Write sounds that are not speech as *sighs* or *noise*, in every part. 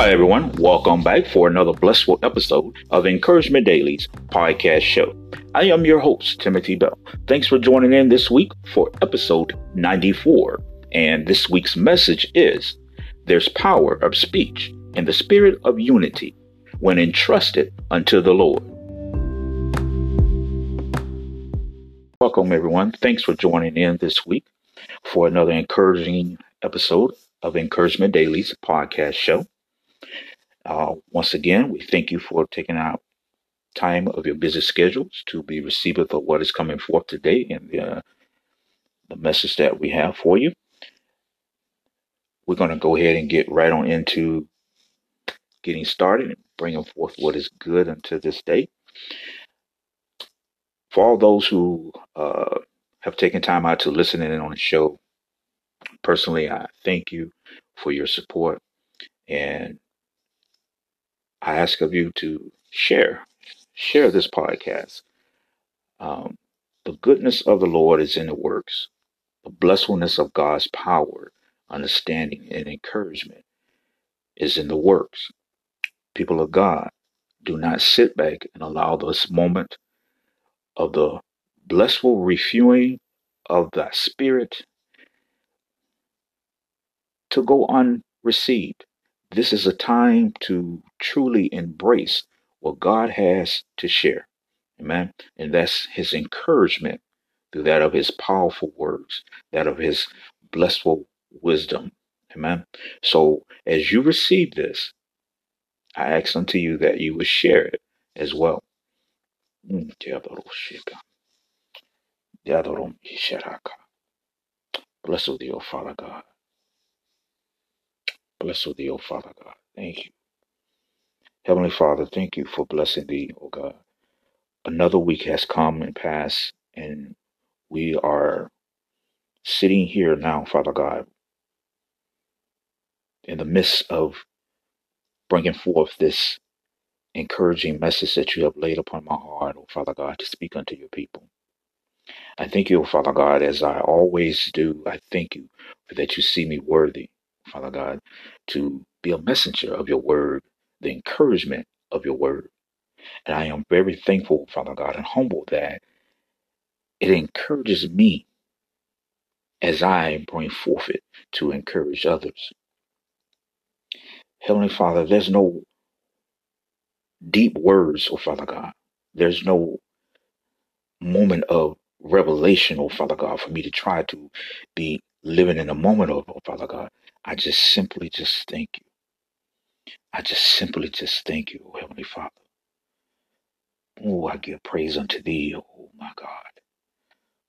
Hi, everyone. Welcome back for another blissful episode of Encouragement Daily's podcast show. I am your host, Timothy Bell. Thanks for joining in this week for episode 94. And this week's message is There's power of speech and the spirit of unity when entrusted unto the Lord. Welcome, everyone. Thanks for joining in this week for another encouraging episode of Encouragement Daily's podcast show. Uh, once again, we thank you for taking out time of your busy schedules to be receiveth of what is coming forth today and the, uh, the message that we have for you. We're going to go ahead and get right on into getting started and bringing forth what is good unto this day. For all those who uh, have taken time out to listen in on the show, personally, I thank you for your support. And I ask of you to share, share this podcast. Um, the goodness of the Lord is in the works. The blessedness of God's power, understanding, and encouragement is in the works. People of God, do not sit back and allow this moment of the blissful refueling of the Spirit to go unreceived. This is a time to truly embrace what God has to share. Amen. And that's his encouragement through that of his powerful words, that of his blissful wisdom. Amen. So as you receive this, I ask unto you that you would share it as well. Mm, Bless thee, O Father God. Bless thee, O Father God. Thank you. Heavenly Father, thank you for blessing thee, O God. Another week has come and passed, and we are sitting here now, Father God, in the midst of bringing forth this encouraging message that you have laid upon my heart, O Father God, to speak unto your people. I thank you, O Father God, as I always do. I thank you for that you see me worthy Father God, to be a messenger of your word, the encouragement of your word. And I am very thankful, Father God, and humble that it encourages me as I bring forth it to encourage others. Heavenly Father, there's no deep words, oh Father God. There's no moment of revelation, oh Father God, for me to try to be living in a moment of, oh Father God. I just simply just thank you. I just simply just thank you, oh, Heavenly Father. Oh, I give praise unto thee, oh my God.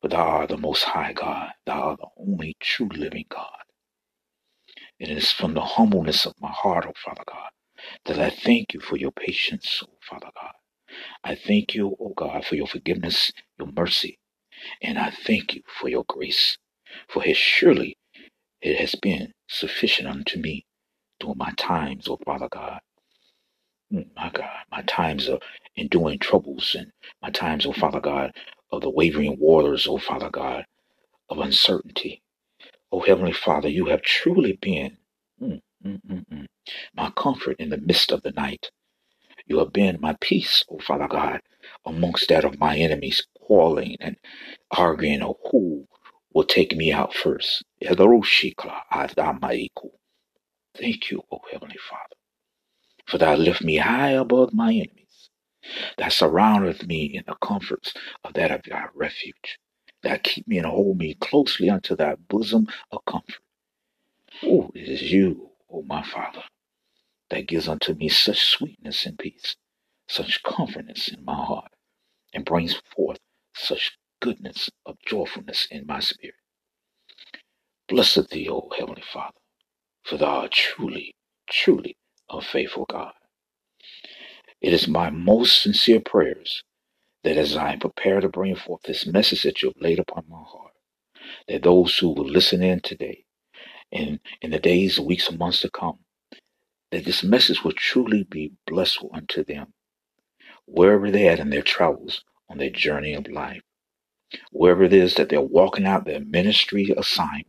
For thou art the most high God. Thou art the only true living God. And it is from the humbleness of my heart, oh Father God, that I thank you for your patience, oh Father God. I thank you, oh God, for your forgiveness, your mercy. And I thank you for your grace. For his surely it has been sufficient unto me during my times, oh Father God. Mm, my God, my times of enduring troubles and my times, oh Father God, of the wavering waters, oh Father God, of uncertainty. Oh Heavenly Father, you have truly been mm, mm, my comfort in the midst of the night. You have been my peace, oh Father God, amongst that of my enemies, quarreling and arguing of who will take me out first. Thank you, O Heavenly Father, for thou lift me high above my enemies. Thou surroundeth me in the comforts of that of thy refuge. Thou keep me and hold me closely unto thy bosom of comfort. Oh, it is you, O my Father, that gives unto me such sweetness and peace, such comfortness in my heart, and brings forth such goodness of joyfulness in my spirit. Blessed thee, O Heavenly Father, for thou art truly, truly a faithful God. It is my most sincere prayers that as I prepare to bring forth this message that you have laid upon my heart, that those who will listen in today and in the days, weeks, and months to come, that this message will truly be blessed unto them, wherever they're in their travels on their journey of life, wherever it is that they're walking out their ministry assignment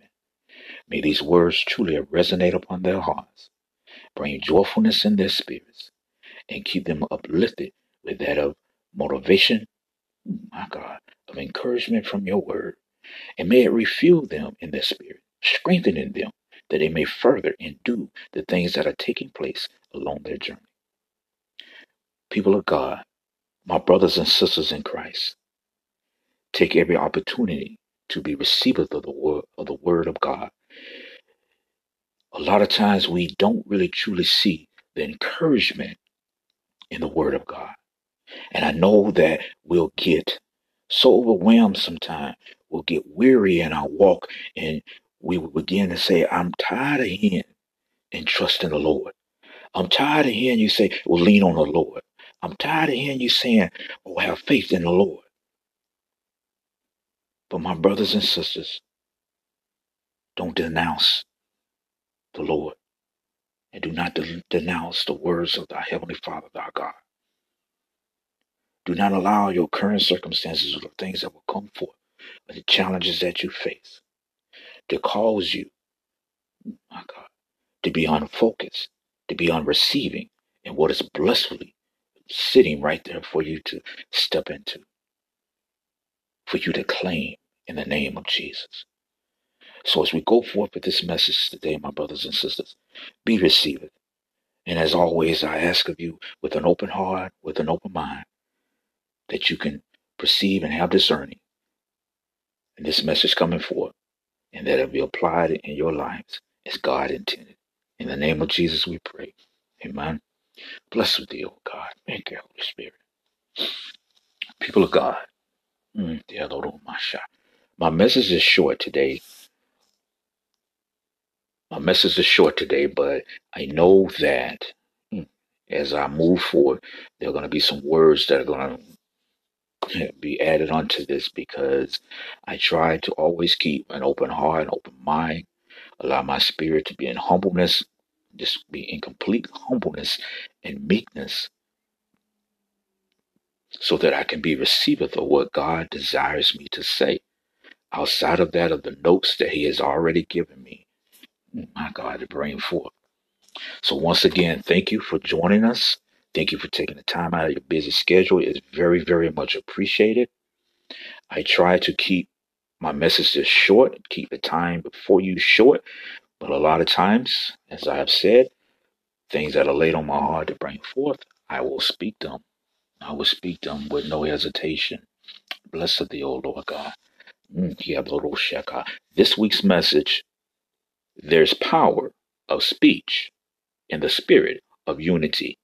May these words truly resonate upon their hearts Bring joyfulness in their spirits and keep them uplifted with that of motivation, my God, of encouragement from your word. And may it refuel them in their spirit, strengthening them that they may further and do the things that are taking place along their journey. People of God, my brothers and sisters in Christ, take every opportunity to be receivers of the word of the word of God. A lot of times we don't really truly see the encouragement in the word of God. And I know that we'll get so overwhelmed sometimes. We'll get weary in our walk and we will begin to say, I'm tired of hearing and trusting the Lord. I'm tired of hearing you say, well, lean on the Lord. I'm tired of hearing you saying, oh, have faith in the Lord. But my brothers and sisters, don't denounce the Lord and do not de- denounce the words of thy heavenly Father, thy God. Do not allow your current circumstances or the things that will come forth, or the challenges that you face, to cause you, my God, to be unfocused, to be unreceiving in what is blissfully sitting right there for you to step into, for you to claim in the name of Jesus. So as we go forth with this message today, my brothers and sisters, be received. And as always, I ask of you with an open heart, with an open mind, that you can perceive and have discerning in this message coming forth, and that it be applied in your lives as God intended. In the name of Jesus, we pray. Amen. Blessed with thee, O God. Thank you, Holy Spirit. People of God. mm, My message is short today. My message is short today, but I know that mm, as I move forward, there are going to be some words that are going *laughs* to be added onto this because I try to always keep an open heart, an open mind, allow my spirit to be in humbleness, just be in complete humbleness and meekness so that I can be receiveth of what God desires me to say. Outside of that, of the notes that He has already given me, my God, to bring forth. So, once again, thank you for joining us. Thank you for taking the time out of your busy schedule. It's very, very much appreciated. I try to keep my messages short, keep the time before you short, but a lot of times, as I have said, things that are laid on my heart to bring forth, I will speak them. I will speak them with no hesitation. Blessed the O Lord God. Mm, This week's message there's power of speech in the spirit of unity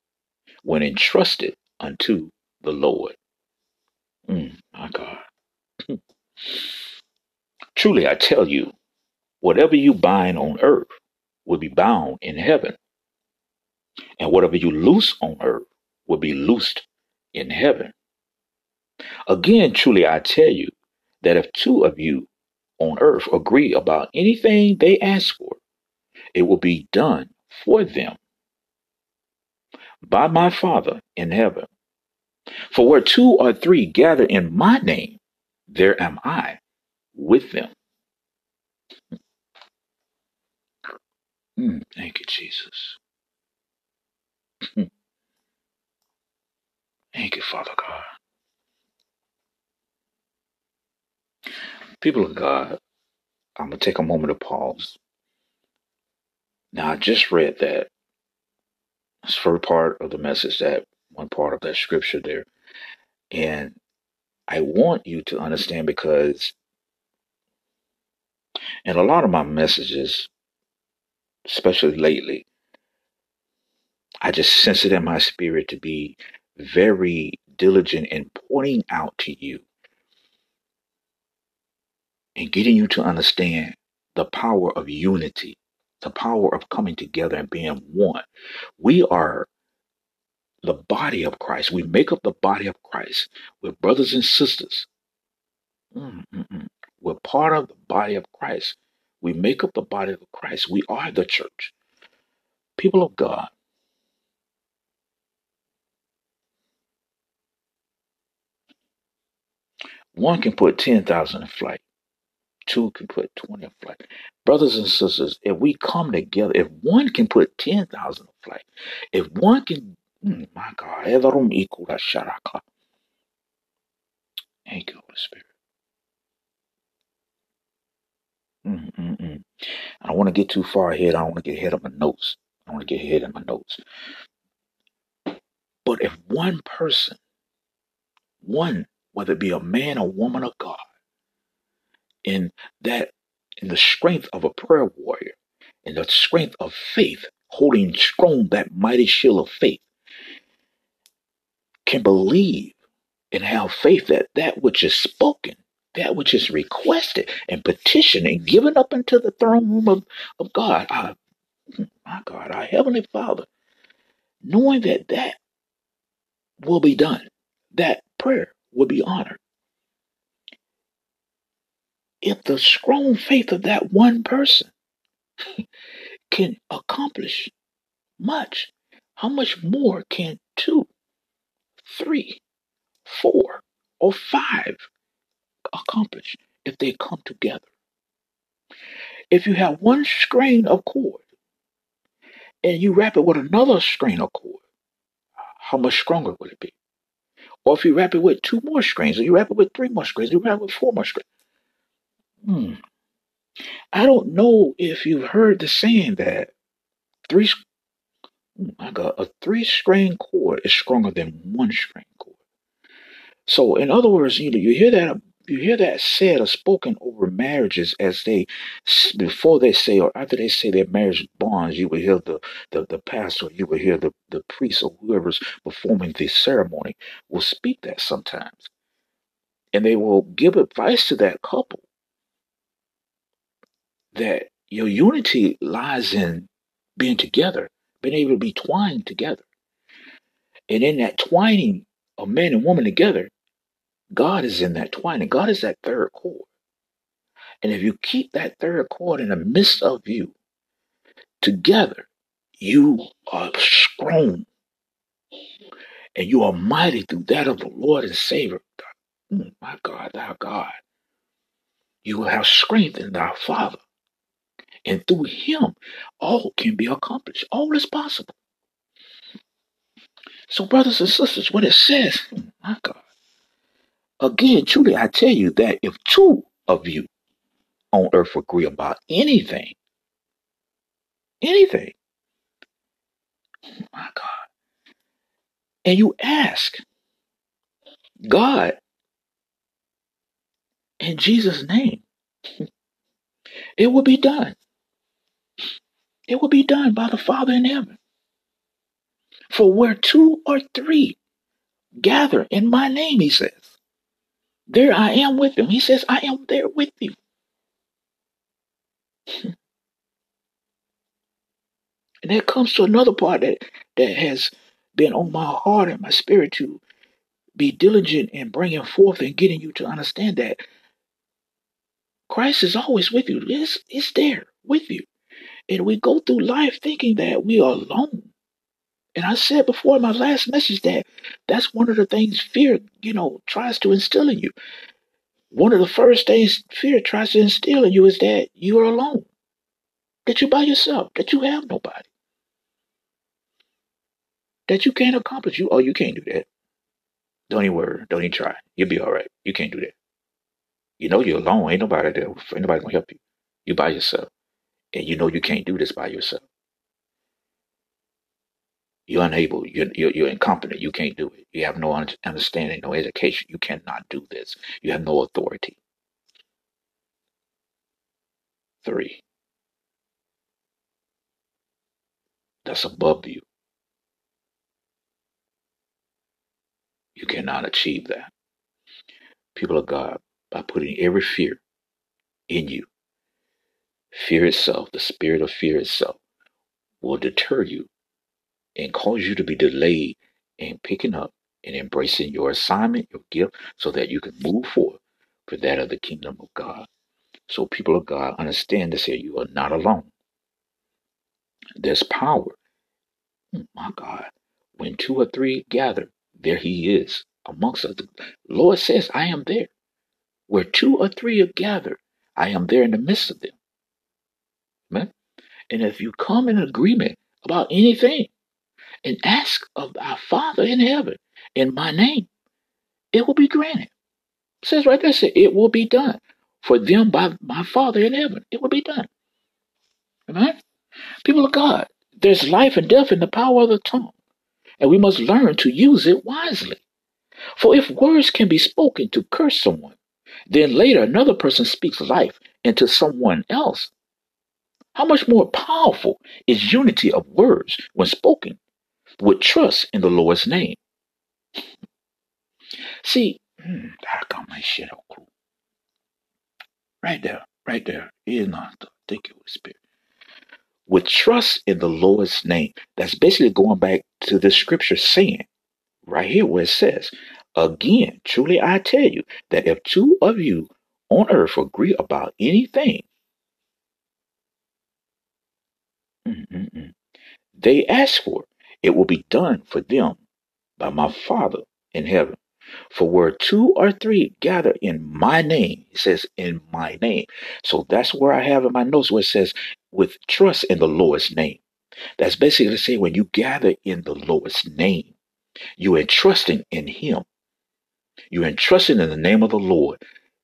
when entrusted unto the Lord. Mm, my God. *laughs* Truly, I tell you, whatever you bind on earth will be bound in heaven, and whatever you loose on earth will be loosed in heaven. Again, truly, I tell you that if two of you on earth agree about anything they ask for, it will be done for them by my Father in heaven. For where two or three gather in my name, there am I with them. Mm, thank you, Jesus. Mm, thank you, Father God. People of God, I'm going to take a moment to pause. Now, I just read that first part of the message, that one part of that scripture there. And I want you to understand because in a lot of my messages, especially lately, I just sense it in my spirit to be very diligent in pointing out to you and getting you to understand the power of unity, the power of coming together and being one. We are the body of Christ. We make up the body of Christ. We're brothers and sisters. Mm, mm, mm. We're part of the body of Christ. We make up the body of Christ. We are the church. People of God, one can put 10,000 in flight, two can put 20 in flight. Brothers and sisters, if we come together, if one can put 10,000 in flight, if one can, mm, my God, Evarum ikura sharaka. Thank you, Holy Spirit. Mm, mm, mm. I don't want to get too far ahead. I don't want to get ahead of my notes. I don't want to get ahead of my notes. But if one person, one, whether it be a man or woman of God, in that in the strength of a prayer warrior, in the strength of faith, holding strong that mighty shield of faith, can believe and have faith that that which is spoken, that which is requested and petitioned and given up into the throne room of, of God, our, my God, our Heavenly Father, knowing that that will be done, that prayer will be honored. If the strong faith of that one person *laughs* can accomplish much, how much more can two, three, four, or five accomplish if they come together? If you have one strain of cord and you wrap it with another strain of cord, how much stronger would it be? Or if you wrap it with two more strains, or you wrap it with three more strains, you wrap it with four more strains. Hmm. I don't know if you've heard the saying that three, my God, a three string cord is stronger than one string cord. So, in other words, you know, you hear that you hear that said or spoken over marriages as they before they say or after they say their marriage bonds you will hear the the, the pastor you will hear the, the priest or whoever's performing the ceremony will speak that sometimes and they will give advice to that couple that your unity lies in being together being able to be twined together and in that twining of man and woman together God is in that twining. God is that third cord. And if you keep that third cord in the midst of you together, you are strong and you are mighty through that of the Lord and Savior. Mm, my God, our God. You will have strength in thy Father. And through Him, all can be accomplished. All is possible. So, brothers and sisters, what it says, mm, my God, Again, truly, I tell you that if two of you on earth agree about anything, anything, my God, and you ask God in Jesus' name, it will be done. It will be done by the Father in heaven. For where two or three gather in my name, he says, there I am with them. He says, I am there with you. *laughs* And that comes to another part that, that has been on my heart and my spirit to be diligent in bringing forth and getting you to understand that Christ is always with you. It's, it's there with you. And we go through life thinking that we are alone. And I said before in my last message that that's one of the things fear, you know, tries to instill in you. One of the first things fear tries to instill in you is that you are alone, that you're by yourself, that you have nobody, that you can't accomplish. You oh, you can't do that. Don't even worry. Don't even try. You'll be all right. You can't do that. You know you're alone. Ain't nobody there. Ain't nobody gonna help you. You by yourself, and you know you can't do this by yourself. You're unable. You're, you're, you're incompetent. You can't do it. You have no understanding, no education. You cannot do this. You have no authority. Three. That's above you. You cannot achieve that. People of God, by putting every fear in you, fear itself, the spirit of fear itself, will deter you and cause you to be delayed in picking up and embracing your assignment, your gift, so that you can move forward for that of the kingdom of God. So, people of God, understand this here. You are not alone. There's power. Oh my God. When two or three gather, there he is amongst us. The Lord says, I am there. Where two or three are gathered, I am there in the midst of them. Amen. And if you come in agreement about anything and ask of our Father in heaven in my name, it will be granted. It says right there, say, it will be done for them by my Father in heaven. It will be done. Amen. People of God, there's life and death in the power of the tongue, and we must learn to use it wisely. For if words can be spoken to curse someone, then later another person speaks life into someone else. How much more powerful is unity of words when spoken with trust in the Lord's name? See, hmm, I got my shit all cool. Right there, right there. Not the Spirit. With trust in the Lord's name. That's basically going back to the scripture saying, right here where it says, Again, truly I tell you that if two of you on earth agree about anything, mm-mm-mm, they ask for, it will be done for them by my Father in heaven. For where two or three gather in my name, it says in my name. So that's where I have in my notes where it says with trust in the Lord's name. That's basically to say when you gather in the Lord's name, you are in Him. You are in the name of the Lord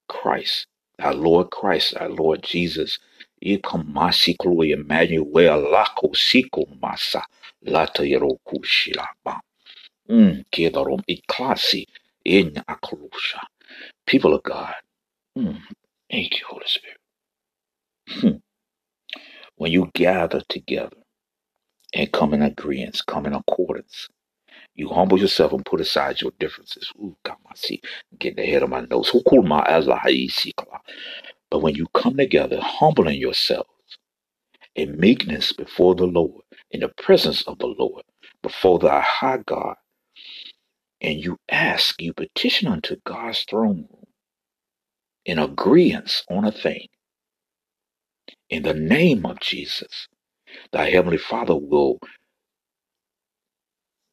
Christ, our Lord Christ, our Lord Jesus. Ikamasikulo Emmanuel lako siko masa lata yeroku shilaba. Mm, kedarom iklasi in akrusha. People of God. Mm, thank you, Holy Spirit. Hmm. When you gather together and come in agreement, come in accordance, you humble yourself and put aside your differences. Ooh, God, my see, getting ahead of my nose. Who called my But when you come together, humbling yourselves in meekness before the Lord, in the presence of the Lord, before the high God, and you ask, you petition unto God's throne room in agreement on a thing, in the name of Jesus, thy heavenly Father will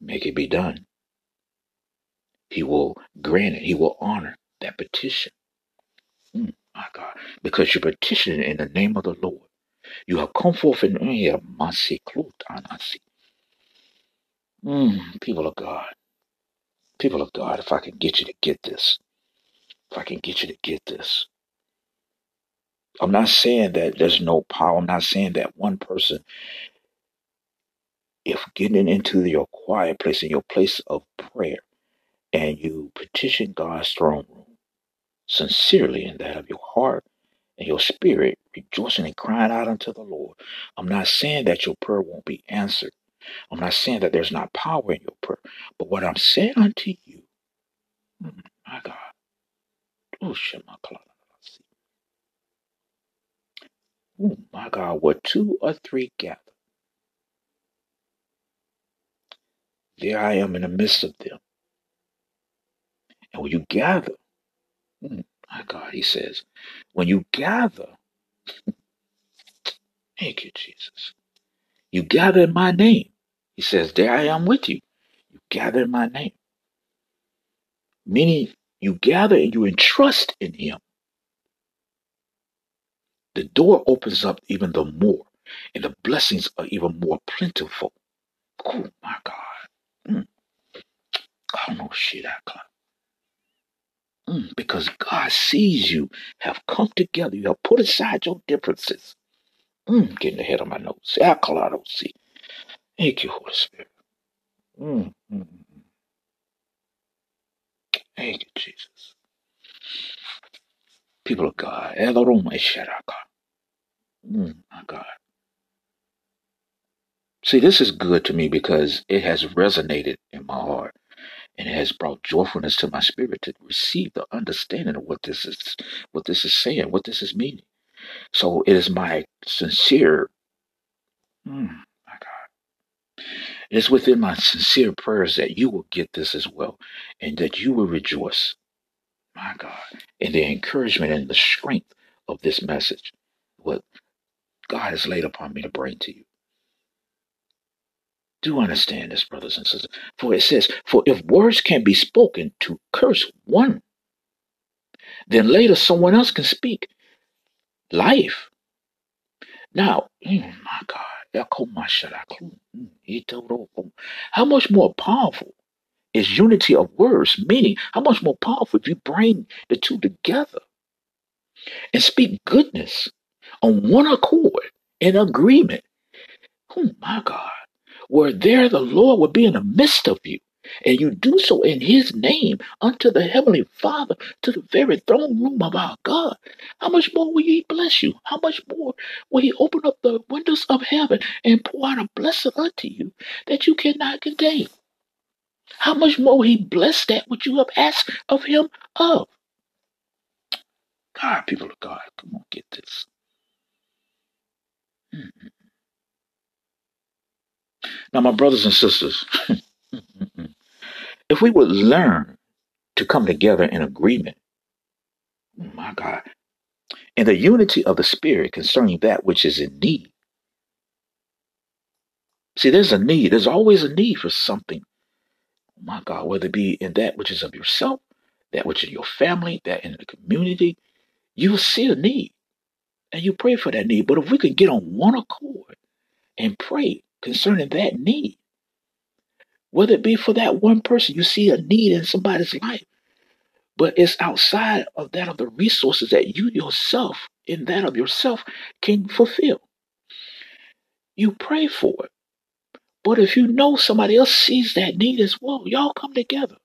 make it be done. He will grant it. He will honor that petition. Mm, my God. Because you're petitioning in the name of the Lord. You have come forth in here, mm, people of God. People of God, if I can get you to get this, if I can get you to get this. I'm not saying that there's no power. I'm not saying that one person, if getting into your quiet place, in your place of prayer, and you petition God's throne room sincerely in that of your heart and your spirit, rejoicing and crying out unto the Lord. I'm not saying that your prayer won't be answered. I'm not saying that there's not power in your prayer. But what I'm saying unto you, mm, my God, oh, oh my God, where two or three gather, there I am in the midst of them. And when you gather, my God, he says, when you gather, *laughs* thank you, Jesus, you gather in my name. He says, There I am with you. You gather in my name. Meaning, you gather and you entrust in him. The door opens up even the more, and the blessings are even more plentiful. Oh my God. Mm. I don't know shit I got. Mm, because God sees you have come together. You have put aside your differences. Mm, getting ahead of my nose. see. Thank you, Holy Spirit. Mm, mm, mm. Thank you, Jesus. People of God. Mm, my God. See, this is good to me because it has resonated in my heart and it has brought joyfulness to my spirit to receive the understanding of what this is what this is saying, what this is meaning. So it is my sincere mm, my God. It is within my sincere prayers that you will get this as well and that you will rejoice, my God, in the encouragement and the strength of this message, what God has laid upon me to bring to you. Do understand this, brothers and sisters. For it says, For if words can be spoken to curse one, then later someone else can speak life. Now, mm, my God, how much more powerful is unity of words? Meaning, how much more powerful if you bring the two together and speak goodness on one accord in agreement? Oh, my God where there the Lord will be in the midst of you. And you do so in his name unto the heavenly Father, to the very throne room of our God. How much more will he bless you? How much more will he open up the windows of heaven and pour out a blessing unto you that you cannot contain? How much more will he bless that which you have asked of him of? God, people of God, come on, get this. Mm-hmm. Now, my brothers and sisters, *laughs* if we would learn to come together in agreement, my God, in the unity of the Spirit concerning that which is in need. See, there's a need. There's always a need for something. My God, whether it be in that which is of yourself, that which is your family, that in the community, you will see a need and you pray for that need. But if we could get on one accord and pray concerning that need, whether it be for that one person, you see a need in somebody's life, but it's outside of that of the resources that you yourself, in that of yourself, can fulfill. You pray for it. But if you know somebody else sees that need as well, y'all come together.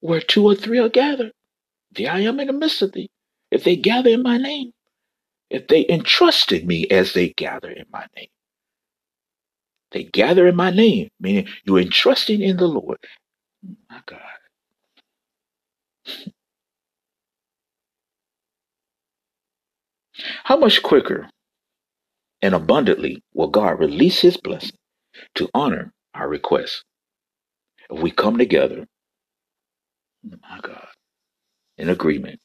Where two or three are gathered, there I am in the midst of thee. If they gather in my name, if they entrust in me as they gather in my name. They gather in my name, meaning you're entrusting in the Lord. My God. How much quicker and abundantly will God release his blessing to honor our requests if we come together, my God, in agreement,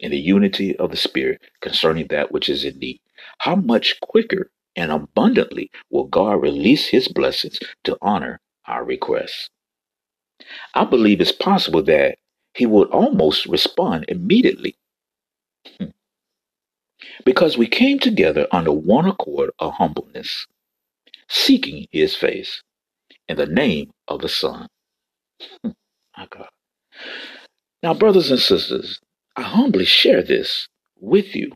in the unity of the Spirit concerning that which is in need? How much quicker and abundantly will God release his blessings to honor our requests? I believe it's possible that he would almost respond immediately. Hmm. Because we came together under one accord of humbleness, seeking his face in the name of the Son. Hmm. My God. Now, brothers and sisters, I humbly share this with you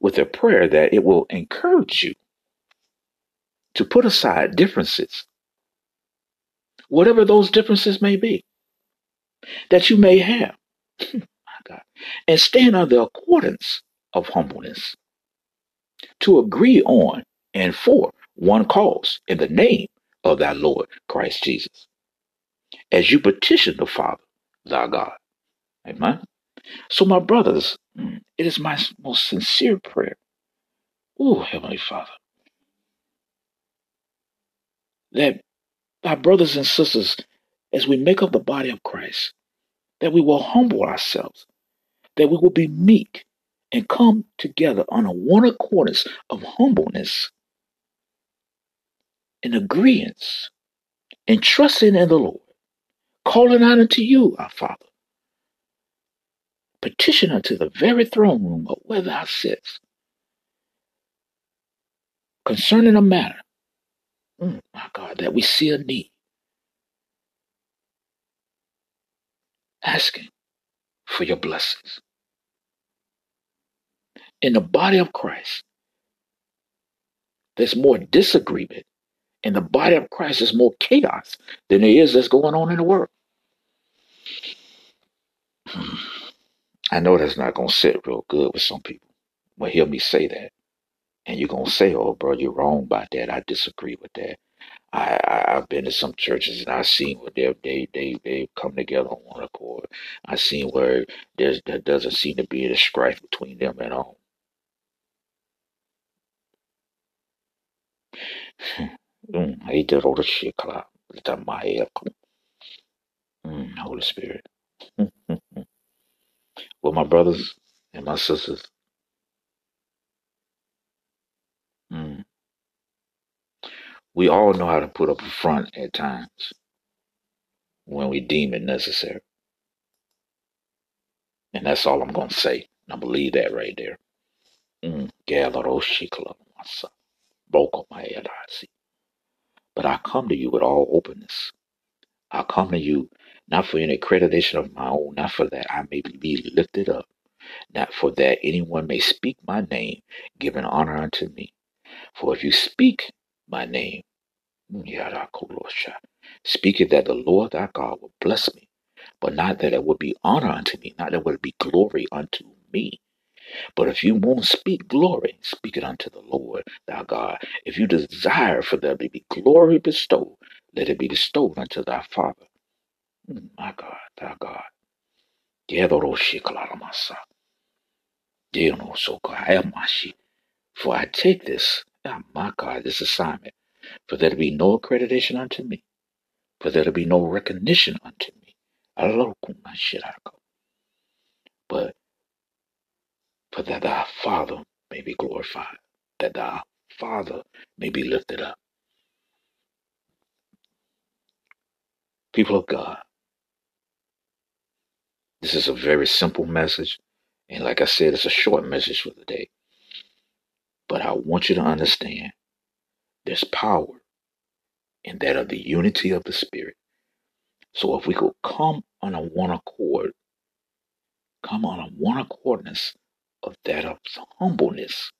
with a prayer that it will encourage you to put aside differences, whatever those differences may be, that you may have, *laughs* my God, and stand on the accordance of humbleness to agree on and for one cause in the name of thy Lord Christ Jesus, as you petition the Father, thy God. Amen. So, my brothers, mm, it is my most sincere prayer. Oh, Heavenly Father, that our brothers and sisters, as we make up the body of Christ, that we will humble ourselves, that we will be meek and come together on a one accordance of humbleness and agreement and trusting in the Lord, calling out unto you, our Father, petition unto the very throne room of where thou sits concerning a matter, my God, that we see a need, asking for your blessings. In the body of Christ, there's more disagreement. In the body of Christ, there's more chaos than there is that's going on in the world. Hmm. I know that's not going to sit real good with some people. Will hear me say that. And you're going to say, oh, bro, you're wrong about that. I disagree with that. I, I have been to some churches and I've seen where they they they they come together on one accord. I've seen where there's there doesn't seem to be a strife between them at all. *laughs* mm, Holy Spirit. *laughs* well, my brothers and my sisters, mm, we all know how to put up a front at times when we deem it necessary. And that's all I'm going to say. And I believe that right there. Mm, But I come to you with all openness. I come to you not for any accreditation of my own, not for that I may be lifted up, not for that anyone may speak my name, giving honor unto me. For if you speak my name, Yarakolosha, speak it that the Lord thy God will bless me, but not that it would be honor unto me, not that it would be glory unto me. But if you won't speak glory, speak it unto the Lord thy God. If you desire for there to be glory bestowed, let it be bestowed unto thy Father. Mm, My God, thy God. Yedoroshiklaramasa, Deonosokaemashi. For I take this, ah, my God, this assignment, for there to be no accreditation unto me, for there to be no recognition unto me. But for that thy Father may be glorified, that thy Father may be lifted up. People of God, this is a very simple message. And like I said, it's a short message for the day. But I want you to understand there's power in that of the unity of the Spirit. So if we could come on a one accord, come on a one accordness of that of humbleness,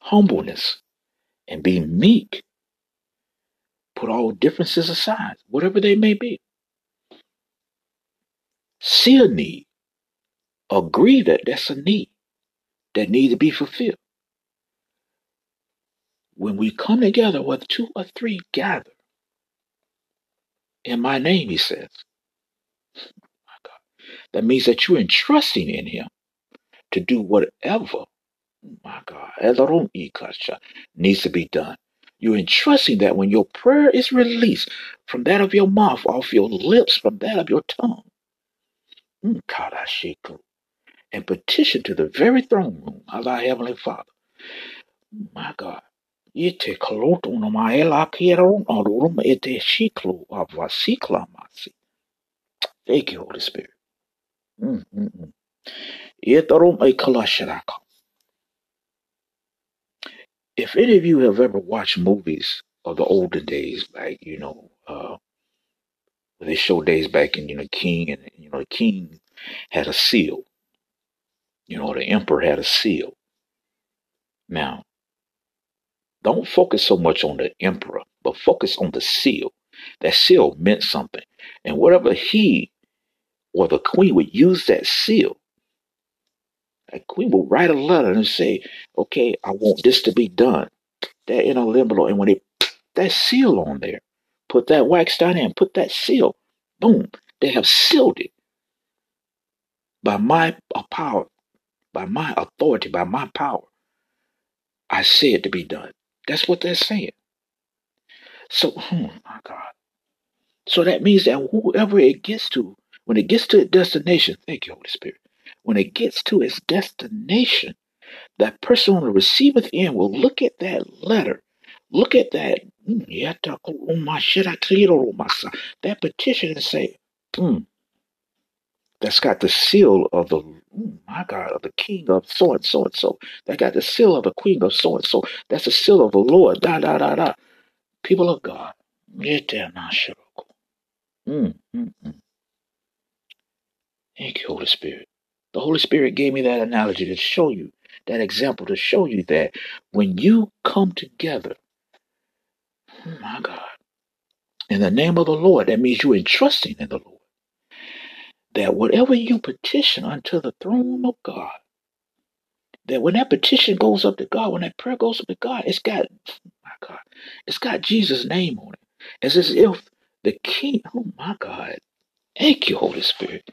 humbleness, and be meek, put all differences aside, whatever they may be. See a need, agree that that's a need that needs to be fulfilled. When we come together with two or three gather in my name, he says, my God, that means that you're entrusting in him to do whatever My God, needs to be done. You're entrusting that when your prayer is released from that of your mouth, off your lips, from that of your tongue, mm, and petition to the very throne room of our Heavenly Father. My God. Ite. Thank you, Holy Spirit. Mm, mm, mm. E kalashiraka. If any of you have ever watched movies of the olden days, like, you know, uh, they show days back in, you know, King and, you know, the King had a seal. You know, the Emperor had a seal. Now, don't focus so much on the Emperor, but focus on the seal. That seal meant something. And whatever he or the Queen would use that seal, that Queen would write a letter and say, okay, I want this to be done. That in a limbo. And when they put that seal on there. Put that wax down there and put that seal. Boom. They have sealed it by my power, by my authority, by my power. I say it to be done. That's what they're saying. So, oh my God. So that means that whoever it gets to, when it gets to its destination, thank you, Holy Spirit. When it gets to its destination, that person on the receiveth end will look at that letter, look at that, mm, that petition and say, mm, that's got the seal of the, mm, my God, of the king of so and so and so. That got the seal of the queen of so and so. That's the seal of the Lord. Da da da da. People of God. Mm, mm, mm. Thank you, Holy Spirit. The Holy Spirit gave me that analogy to show you, that example to show you that when you come together, oh my God, in the name of the Lord, that means you're entrusting in the Lord. That whatever you petition unto the throne of God, that when that petition goes up to God, when that prayer goes up to God, it's got, my God, it's got Jesus' name on it. It's as if the King, oh my God, thank you, Holy Spirit,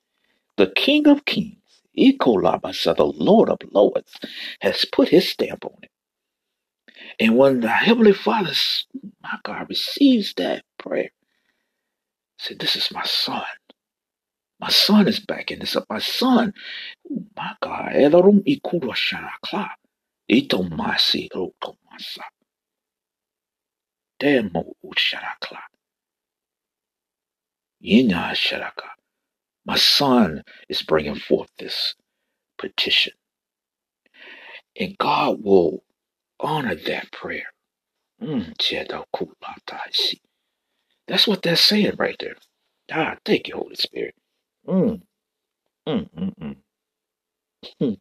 the King of Kings, Ekolabasa, the Lord of Lords, has put his stamp on it. And when the Heavenly Father, my God, receives that prayer, said, This is my son. My son is back in this up. My son, oh my God, Elorum Ikuro Sharakla, Itomasi Rotomasa, Demo Usharakla, Yina Sharaka. My son is bringing forth this petition. And God will honor that prayer. Mm, That's what that's saying right there. Ah, thank you, Holy Spirit. Mm, mm, mm, mm. Hmm.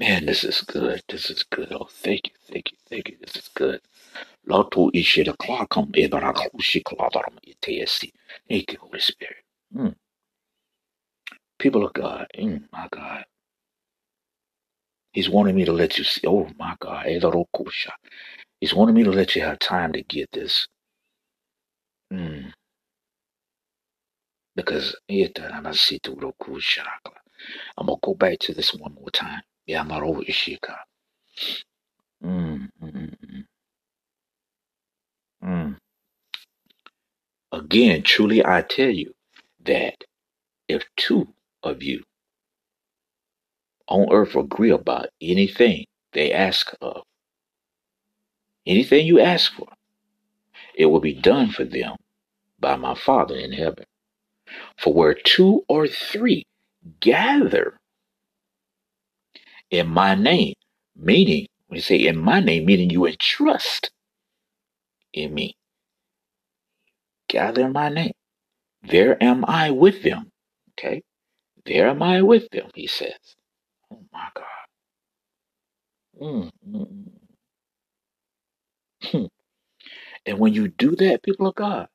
Man, this is good. This is good. Oh, thank you, thank you, thank you. This is good. Lotu ishira klakam ebarakushi kladaram itesi. Thank you, Holy Spirit. Mm. People of God, mm, my God. He's wanting me to let you see. Oh, my God. Edarokusha. He's wanting me to let you have time to get this. Mm. Because. I'm to go back to this one more time. Yamaro ishika. Mm, mm, mm, mm. mm. Again, truly I tell you that if two of you on earth agree about anything they ask of, anything you ask for, it will be done for them by my Father in heaven. For where two or three gather in my name, meaning, when you say in my name, meaning you entrust in me, gather in my name. There am I with them. Okay? There am I with them, he says. Oh my God. Mm, mm, mm. Hmm. And when you do that, people of God,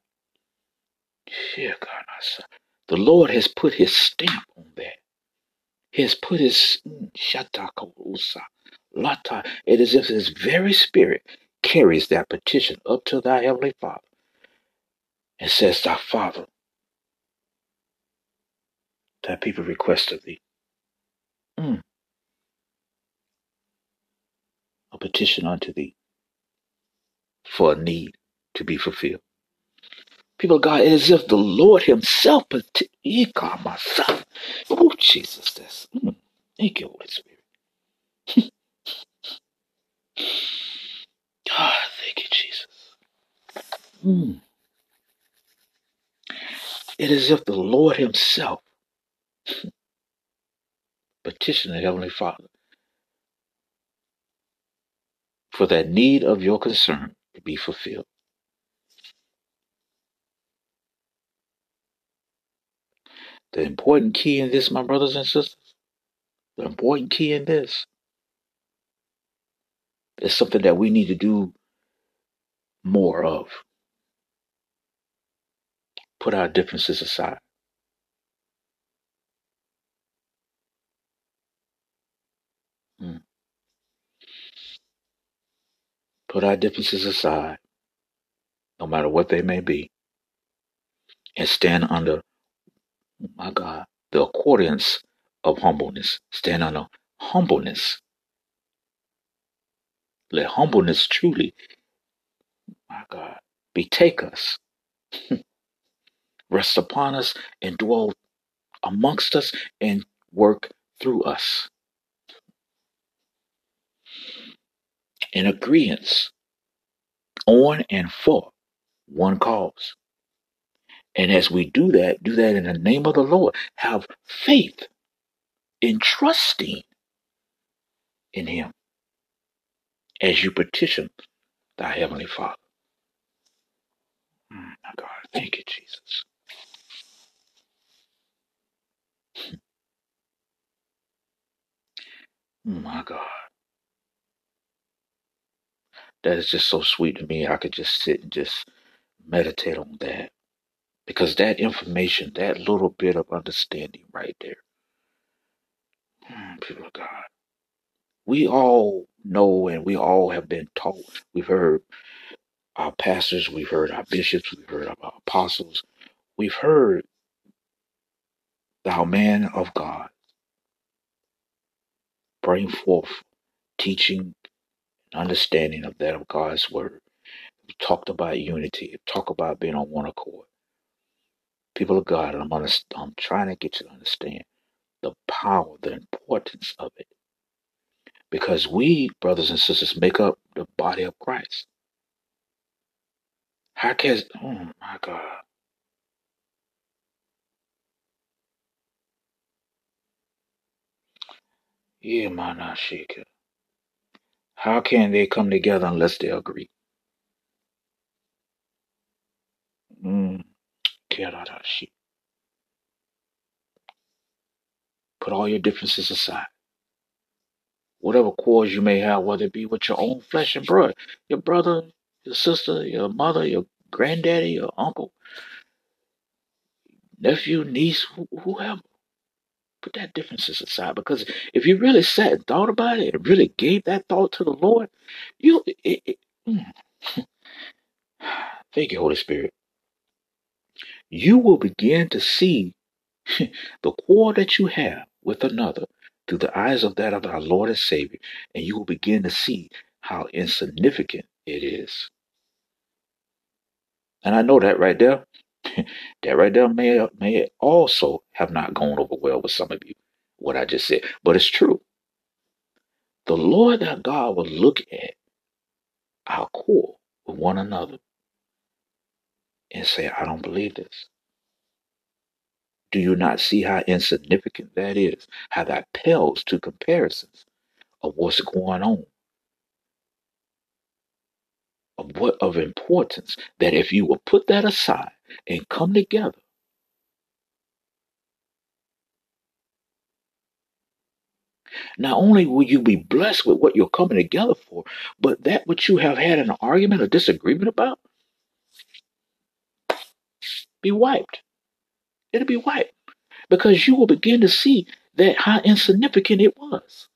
the Lord has put his stamp on that. He has put his mm, lata. It is if his very spirit carries that petition up to thy heavenly Father and says, Thy Father, thy people request of thee. Mm, a petition unto thee for a need to be fulfilled. People God, it is if the Lord Himself, peti- myself. Oh, Jesus, this. Mm, thank you, Holy Spirit. *laughs* Ah, thank you, Jesus. Mm. It is if the Lord Himself petition the Heavenly Father for that need of your concern to be fulfilled. The important key in this, my brothers and sisters, the important key in this is something that we need to do more of. Put our differences aside. Mm. Put our differences aside, no matter what they may be, and stand under, my God, the accordance of humbleness. Stand under humbleness. Let humbleness truly, my God, betake us, *laughs* rest upon us, and dwell amongst us, and work through us in agreement on and for one cause. And as we do that, do that in the name of the Lord. Have faith in trusting in Him as you petition thy Heavenly Father. Mm, my God, thank you, Jesus. Mm, my God, that is just so sweet to me. I could just sit and just meditate on that because that information, that little bit of understanding right there, mm, people of God, we all know and we all have been taught. We've heard our pastors, we've heard our bishops, we've heard our apostles, we've heard thou man of God bring forth teaching and understanding of that of God's word. We talked about unity, talk about being on one accord. People of God, I'm, I'm trying to get you to understand the power, the importance of it. Because we, brothers and sisters, make up the body of Christ. How can, oh my God. Yeah. How can they come together unless they agree? Mm. Put all your differences aside. Whatever quarrels you may have, whether it be with your own flesh and blood, your brother, your sister, your mother, your granddaddy, your uncle, nephew, niece, wh- whoever. Put that differences aside because if you really sat and thought about it and really gave that thought to the Lord, you. It, it, mm. *sighs* Thank you, Holy Spirit. You will begin to see *laughs* the quarrel that you have with another through the eyes of that of our Lord and Savior, and you will begin to see how insignificant it is. And I know that right there, *laughs* that right there may may also have not gone over well with some of you, what I just said, but it's true. The Lord our God will look at our quarrel with one another and say, I don't believe this. Do you not see how insignificant that is? How that pales to comparisons of what's going on, of what of importance that if you will put that aside and come together, not only will you be blessed with what you're coming together for, but that which you have had an argument or disagreement about be wiped. It'll be wiped because you will begin to see that how insignificant it was.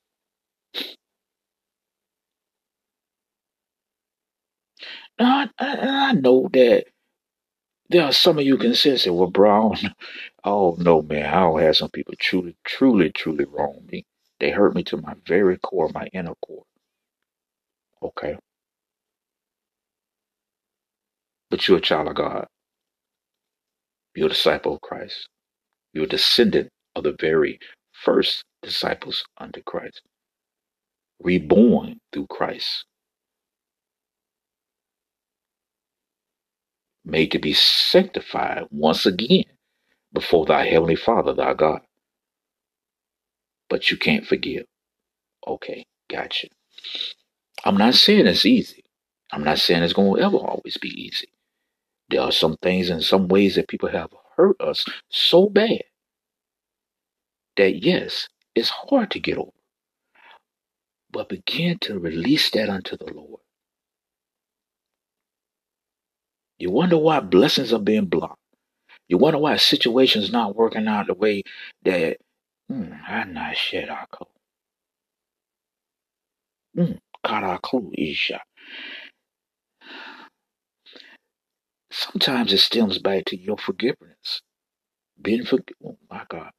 Now, I, I, I know that there are some of you can say, say, well, Brown, oh no, man, I don't have some people truly, truly, truly wrong me. They hurt me to my very core, my inner core. Okay. But you're a child of God. You're a disciple of Christ. You're a descendant of the very first disciples under Christ, reborn through Christ, made to be sanctified once again before thy heavenly Father, thy God. But you can't forgive. Okay, gotcha. I'm not saying it's easy. I'm not saying it's going to ever always be easy. There are some things and some ways that people have hurt us so bad that, yes, it's hard to get over. But begin to release that unto the Lord. You wonder why blessings are being blocked. You wonder why situations not working out the way that mm, I not shed our code. Mm, Karaku Isha. Sometimes it stems back to your forgiveness. Being for oh my God.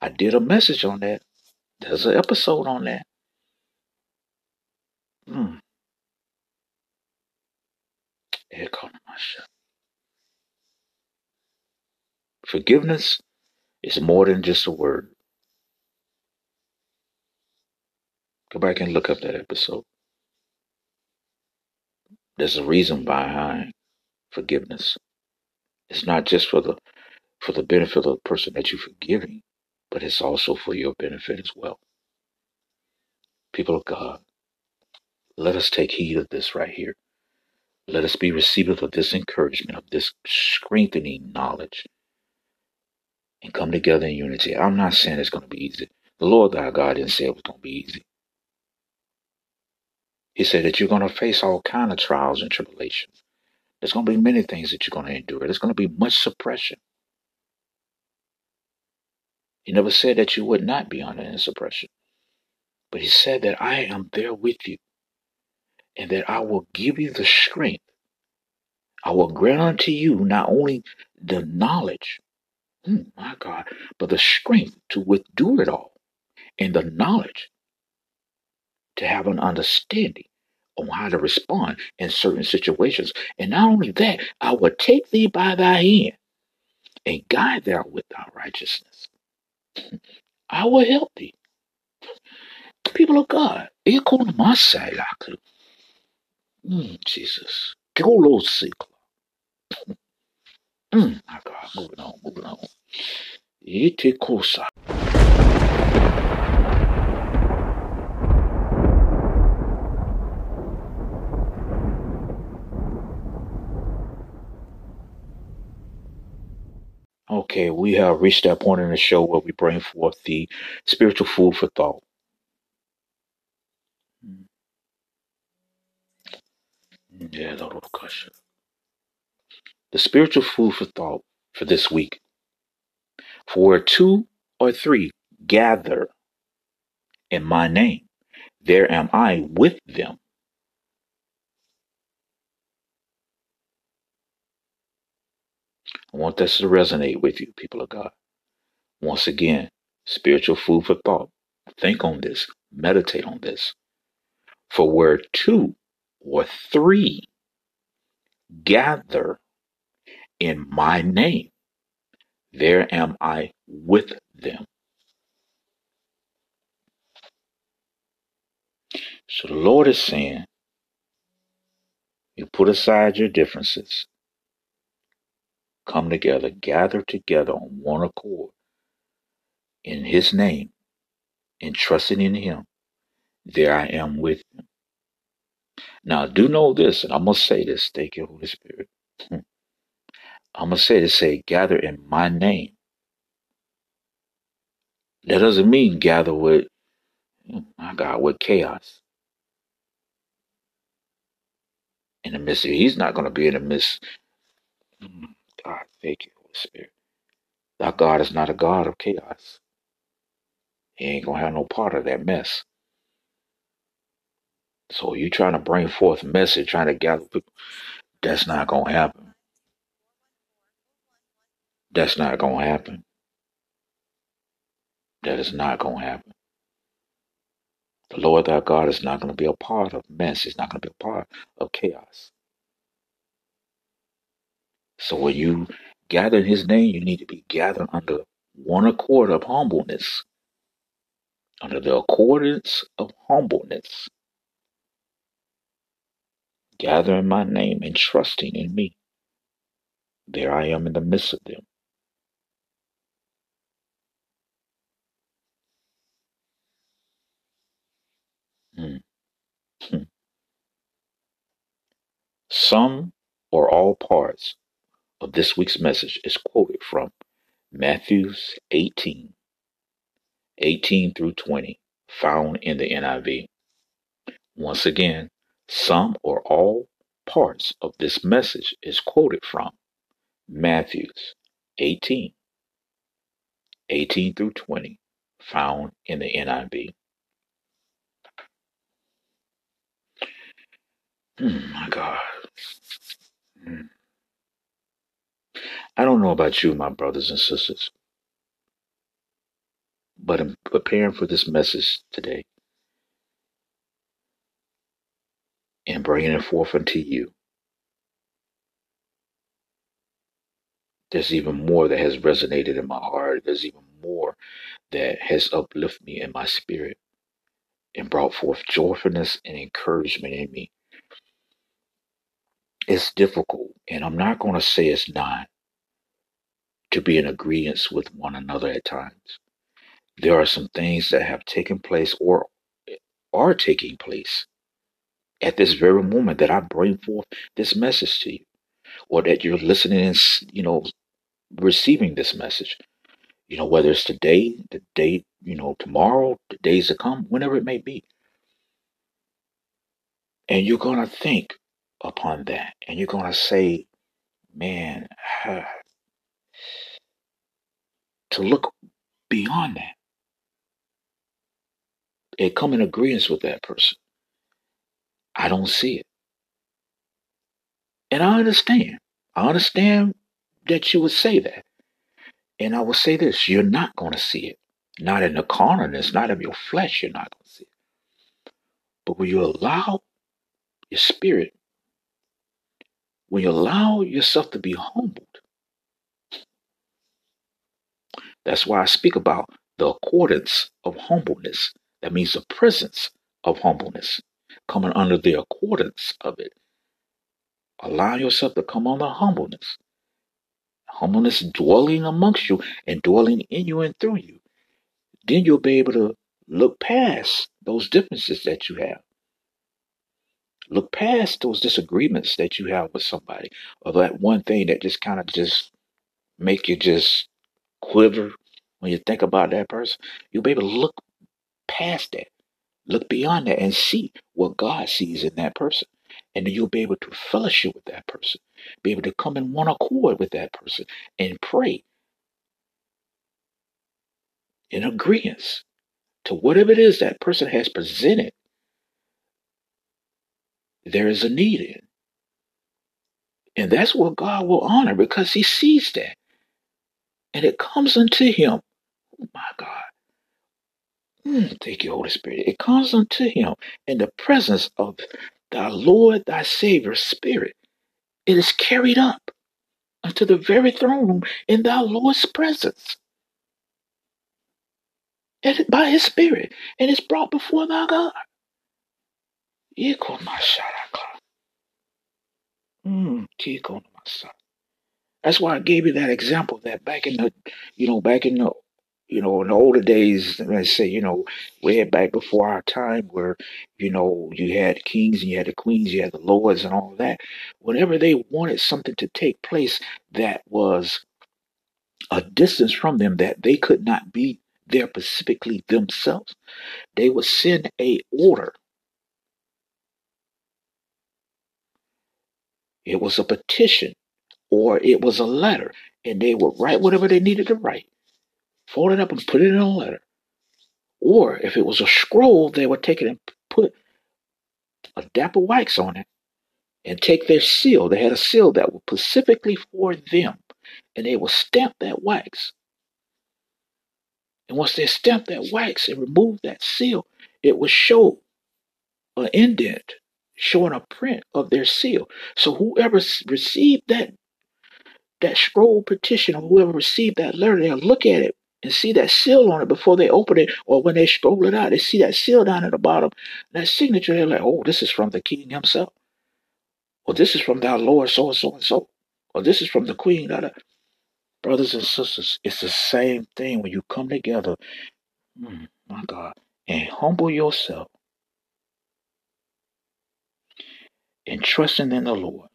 I did a message on that. There's an episode on that. Mm. Ekonomasha. Forgiveness is more than just a word. Go back and look up that episode. There's a reason behind forgiveness. It's not just for the for the benefit of the person that you're forgiving, but it's also for your benefit as well. People of God, let us take heed of this right here. Let us be receivers of this encouragement, of this strengthening knowledge, and come together in unity. I'm not saying it's going to be easy. The Lord thy God didn't say it was going to be easy. He said that you're going to face all kind of trials and tribulations. There's going to be many things that you're going to endure. There's going to be much suppression. He never said that you would not be under any suppression. But he said that I am there with you and that I will give you the strength. I will grant unto you not only the knowledge, hmm, my God, but the strength to withdo it all and the knowledge to have an understanding on how to respond in certain situations. And not only that, I will take thee by thy hand and guide thou with thy righteousness. I will help thee. People of God, mm, Jesus. Mm, my God, moving on, moving on. Ite Okay, we have reached that point in the show where we bring forth the spiritual food for thought. Mm-hmm. Yeah, Lord, gosh. The spiritual food for thought for this week. For where two or three gather in my name, there am I with them. I want this to resonate with you, people of God. Once again, spiritual food for thought. Think on this, meditate on this. For where two or three gather in my name, there am I with them. So the Lord is saying, you put aside your differences, come together, gather together on one accord in His name, and trusting in Him. There I am with them. Now, do know this, and I must say this. Thank you, Holy Spirit. Hmm. I'm going to say this, say, gather in my name. That doesn't mean gather with, oh my God, with chaos. In the midst of He's not going to be in the midst. God, thank you, Holy Spirit. That God is not a God of chaos. He ain't to have no part of that mess. So you trying to bring forth message, trying to gather people, that's not to happen. That's not to happen. That is not to happen. The Lord thy God is not to be a part of mess. He's not to be a part of chaos. So when you gather in his name, you need to be gathered under one accord of humbleness. Under the accordance of humbleness. Gather in my name and trusting in me. There I am in the midst of them. Hmm. Hmm. Some or all parts of this week's message is quoted from Matthews 18, 18 through 20, found in the NIV. Once again, some or all parts of this message is quoted from Matthews 18, 18 through 20, found in the NIV. Hmm, my God. Hmm. I don't know about you, my brothers and sisters, but in preparing for this message today and bringing it forth unto you, there's even more that has resonated in my heart. There's even more that has uplifted me in my spirit and brought forth joyfulness and encouragement in me. It's difficult, and I'm not going to say it's not, to be in agreement with one another at times. There are some things that have taken place or are taking place at this very moment that I bring forth this message to you, or that you're listening and you know receiving this message. You know, whether it's today, the day, you know, tomorrow, the days to come, whenever it may be. And you're gonna think upon that, and you're gonna say, "Man, *sighs* to look beyond that and come in agreement with that person. I don't see it. And I understand. I understand that you would say that. And I will say this you're not going to see it. Not in the carnalness, not in your flesh, you're not going to see it. But when you allow your spirit, when you allow yourself to be humbled, that's why I speak about the accordance of humbleness. That means the presence of humbleness, coming under the accordance of it. Allow yourself to come under humbleness. Humbleness dwelling amongst you and dwelling in you and through you. Then you'll be able to look past those differences that you have. Look past those disagreements that you have with somebody, or that one thing that just kind of just make you just quiver when you think about that person. You'll be able to look past that, look beyond that, and see what God sees in that person. And then you'll be able to fellowship with that person, be able to come in one accord with that person and pray in agreement to whatever it is that person has presented. There is a need in. And that's what God will honor because he sees that. And it comes unto him. Oh my God. Mm, thank you, Holy Spirit. It comes unto him in the presence of thy Lord, thy Savior, Spirit. It is carried up unto the very throne room in thy Lord's presence. And by his Spirit. And it's brought before thy God. Mm, That's why I gave you that example that back in the, you know, back in the, you know, in the older days, let's say, you know, way back before our time where, you know, you had kings and you had the queens, you had the lords and all that. Whenever they wanted something to take place that was a distance from them that they could not be there specifically themselves, they would send a order. It was a petition or it was a letter, and they would write whatever they needed to write, fold it up and put it in a letter. Or if it was a scroll, they would take it and put a dapper wax on it and take their seal. They had a seal that was specifically for them, and they would stamp that wax. And once they stamped that wax and removed that seal, it would show an indent showing a print of their seal. So whoever received that that scroll petition or whoever received that letter, they'll look at it and see that seal on it before they open it, or when they scroll it out, they see that seal down at the bottom, that signature. They're like, "Oh, this is from the king himself," or "This is from our Lord so and so and so," or "This is from the queen." Da, da. Brothers and sisters, it's the same thing when you come together. Mm, my God, and humble yourself and trusting in the Lord,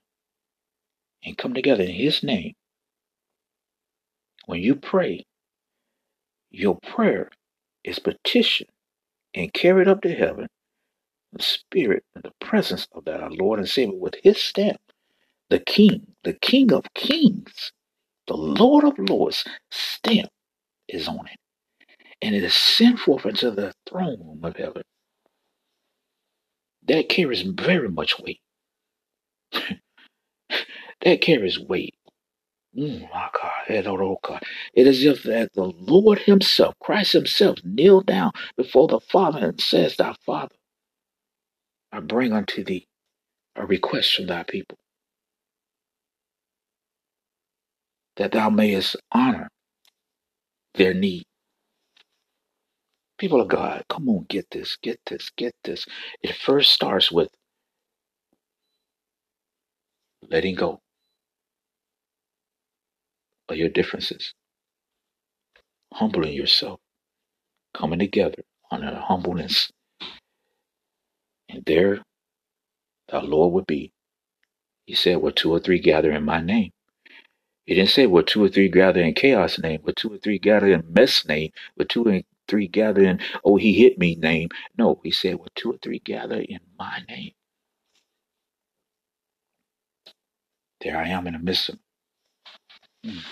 and come together in His name. When you pray, your prayer is petitioned and carried up to heaven, the Spirit and the presence of that our Lord and Savior with His stamp, the King, the King of Kings, the Lord of Lords stamp is on it. And it is sent forth into the throne room of heaven. That carries very much weight. *laughs* that carries weight. Mm, my God. It is as if that the Lord Himself, Christ Himself, kneeled down before the Father and says, Thy Father, I bring unto thee a request from thy people, that thou mayest honor their need. People of God, come on, get this, get this, get this. It first starts with letting go your differences, humbling yourself, coming together on a humbleness. And there the Lord would be. He said, Where two or three gather in my name. He didn't say where two or three gather in chaos name, where two or three gather in mess name, where two or three gather in, oh, he hit me name. No, he said, where two or three gather in my name. There I am in the midst of mm,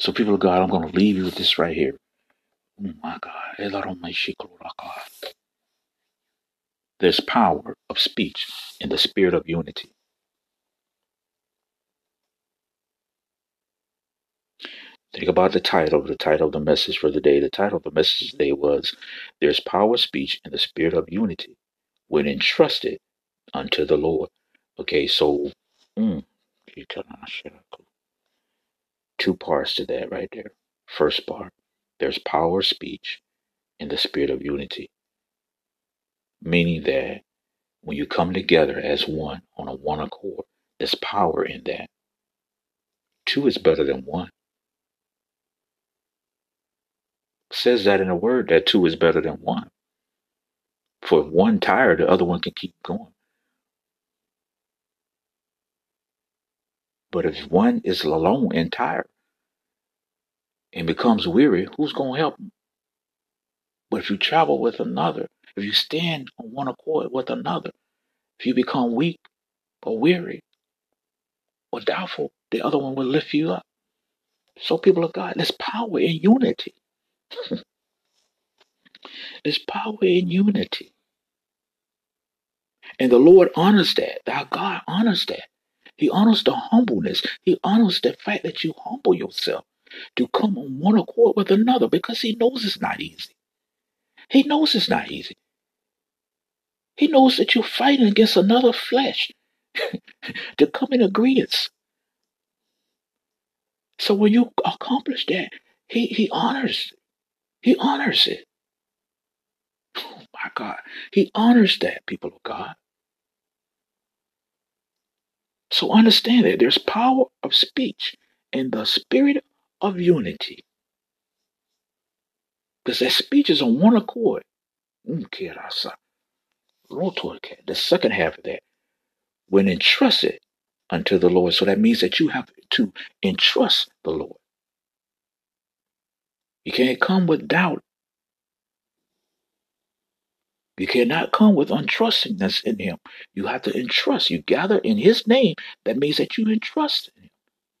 So, people of God, I'm going to leave you with this right here. Oh my God. There's power of speech in the spirit of unity. Think about the title, the title of the message for the day. The title of the message today was There's Power of Speech in the Spirit of Unity when entrusted unto the Lord. Okay, so mm, two parts to that right there. First part, there's power of speech in the spirit of unity, meaning that when you come together as one on a one accord, there's power in that. Two is better than one. says that in a word that two is better than one. For if one tired, the other one can keep going. But if one is alone and tired, and becomes weary, who's going to help him? But if you travel with another, if you stand on one accord with another, if you become weak or weary or doubtful, the other one will lift you up. So, people of God, there's power in unity. *laughs* there's power in unity. And the Lord honors that. Our God honors that. He honors the humbleness. He honors the fact that you humble yourself to come on one accord with another because He knows it's not easy. He knows it's not easy. He knows that you're fighting against another flesh *laughs* to come in agreement. So when you accomplish that, he, he honors he honors it. Oh my God. He honors that, people of God. So understand that there's power of speech in the spirit of unity. Because their speech is on one accord. Mm, the second half of that, when entrusted unto the Lord. So that means that you have to entrust the Lord. You can't come with doubt. You cannot come with untrustingness in Him. You have to entrust. You gather in His name. That means that you entrust in Him.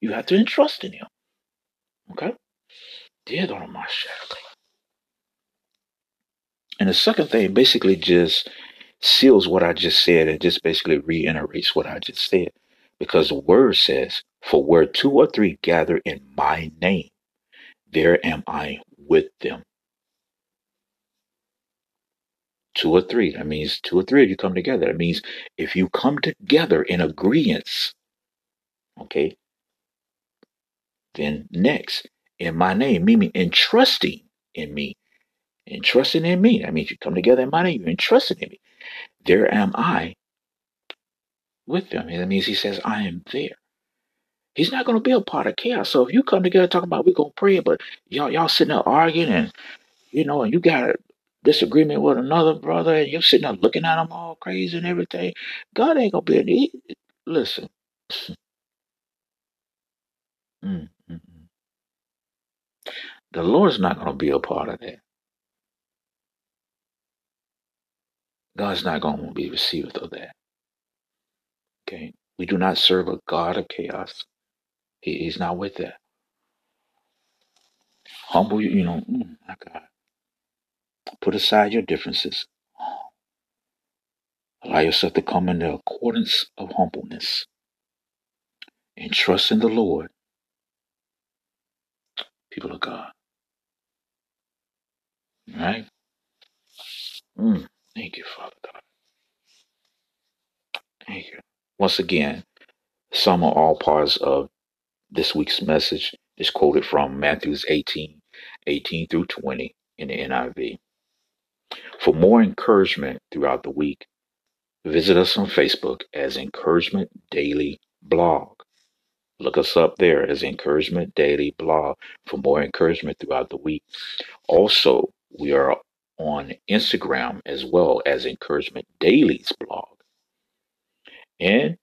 You have to entrust in Him. Okay? Dead on my shackling. And the second thing basically just seals what I just said and just basically reiterates what I just said. Because the word says, For where two or three gather in my name, there am I with them. Two or three. That means two or three of you come together. That means if you come together in agreement, okay, then next, in my name, meaning entrusting in me, entrusting in me. That means you come together in my name, you're entrusting in me. There am I with them. And that means he says, I am there. He's not going to be a part of chaos. So if you come together talking about we're going to pray, but y'all y'all sitting there arguing and you know, and you got a disagreement with another brother and you're sitting there looking at them all crazy and everything, God ain't going to be he, Listen. *laughs* mm. The Lord's not going to be a part of that. God's not going to be received of that. Okay? We do not serve a God of chaos. He, he's not with that. Humble, you know, mm, my God. Put aside your differences. Allow yourself to come in the accordance of humbleness and trust in the Lord, people of God. Right? Mm, thank you, Father God. Thank you. Once again, some or all parts of this week's message is quoted from Matthew's 18, 18 through 20 in the NIV. For more encouragement throughout the week, visit us on Facebook as Encouragement Daily Blog. Look us up there as Encouragement Daily Blog for more encouragement throughout the week. Also, we are on Instagram as well as Encouragement Daily's blog. And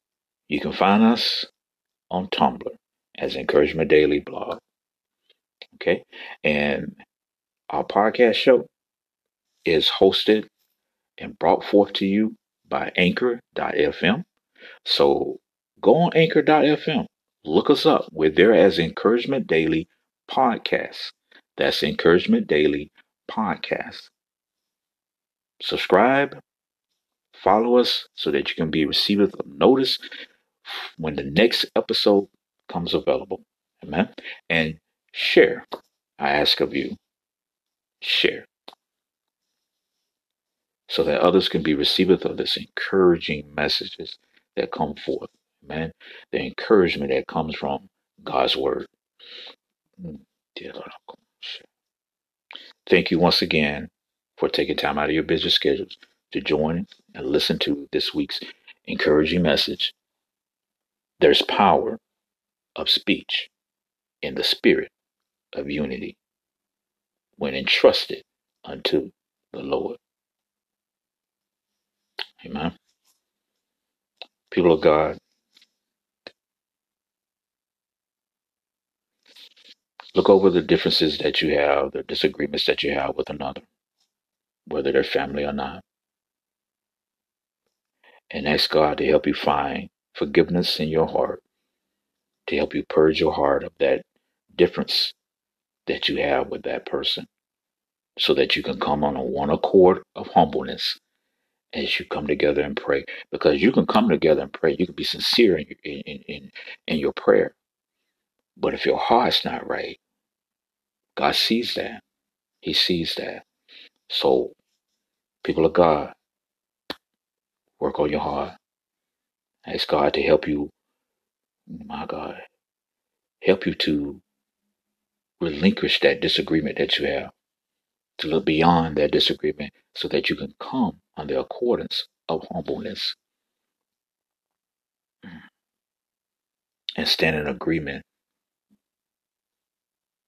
you can find us on Tumblr as Encouragement Daily Blog. Okay. And our podcast show is hosted and brought forth to you by Anchor.fm. So go on Anchor.fm, look us up. We're there as Encouragement Daily Podcast. That's Encouragement Daily Podcast. Subscribe, follow us so that you can be received of notice when the next episode comes available. Amen. And share. I ask of you, share so that others can be receivers of this encouraging messages that come forth. Amen. The encouragement that comes from God's word. Mm, Thank you once again for taking time out of your busy schedules to join and listen to this week's encouraging message. There's power of speech in the spirit of unity when entrusted unto the Lord. Amen. People of God, Look over the differences that you have, the disagreements that you have with another, whether they're family or not, and ask God to help you find forgiveness in your heart, to help you purge your heart of that difference that you have with that person, so that you can come on a one accord of humbleness as you come together and pray. Because you can come together and pray, you can be sincere in, in, in, in your prayer. But if your heart's not right, God sees that. He sees that. So, people of God, work on your heart. Ask God to help you, my God, help you to relinquish that disagreement that you have, to look beyond that disagreement so that you can come on the accordance of humbleness and stand in agreement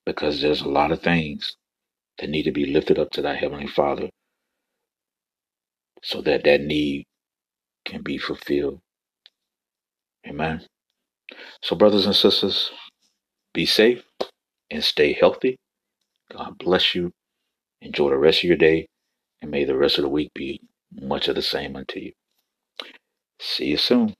because there's a lot of things that need to be lifted up to thy heavenly Father so that that need can be fulfilled. Amen. So, brothers and sisters, be safe and stay healthy. God bless you. Enjoy the rest of your day, and may the rest of the week be much of the same unto you. See you soon.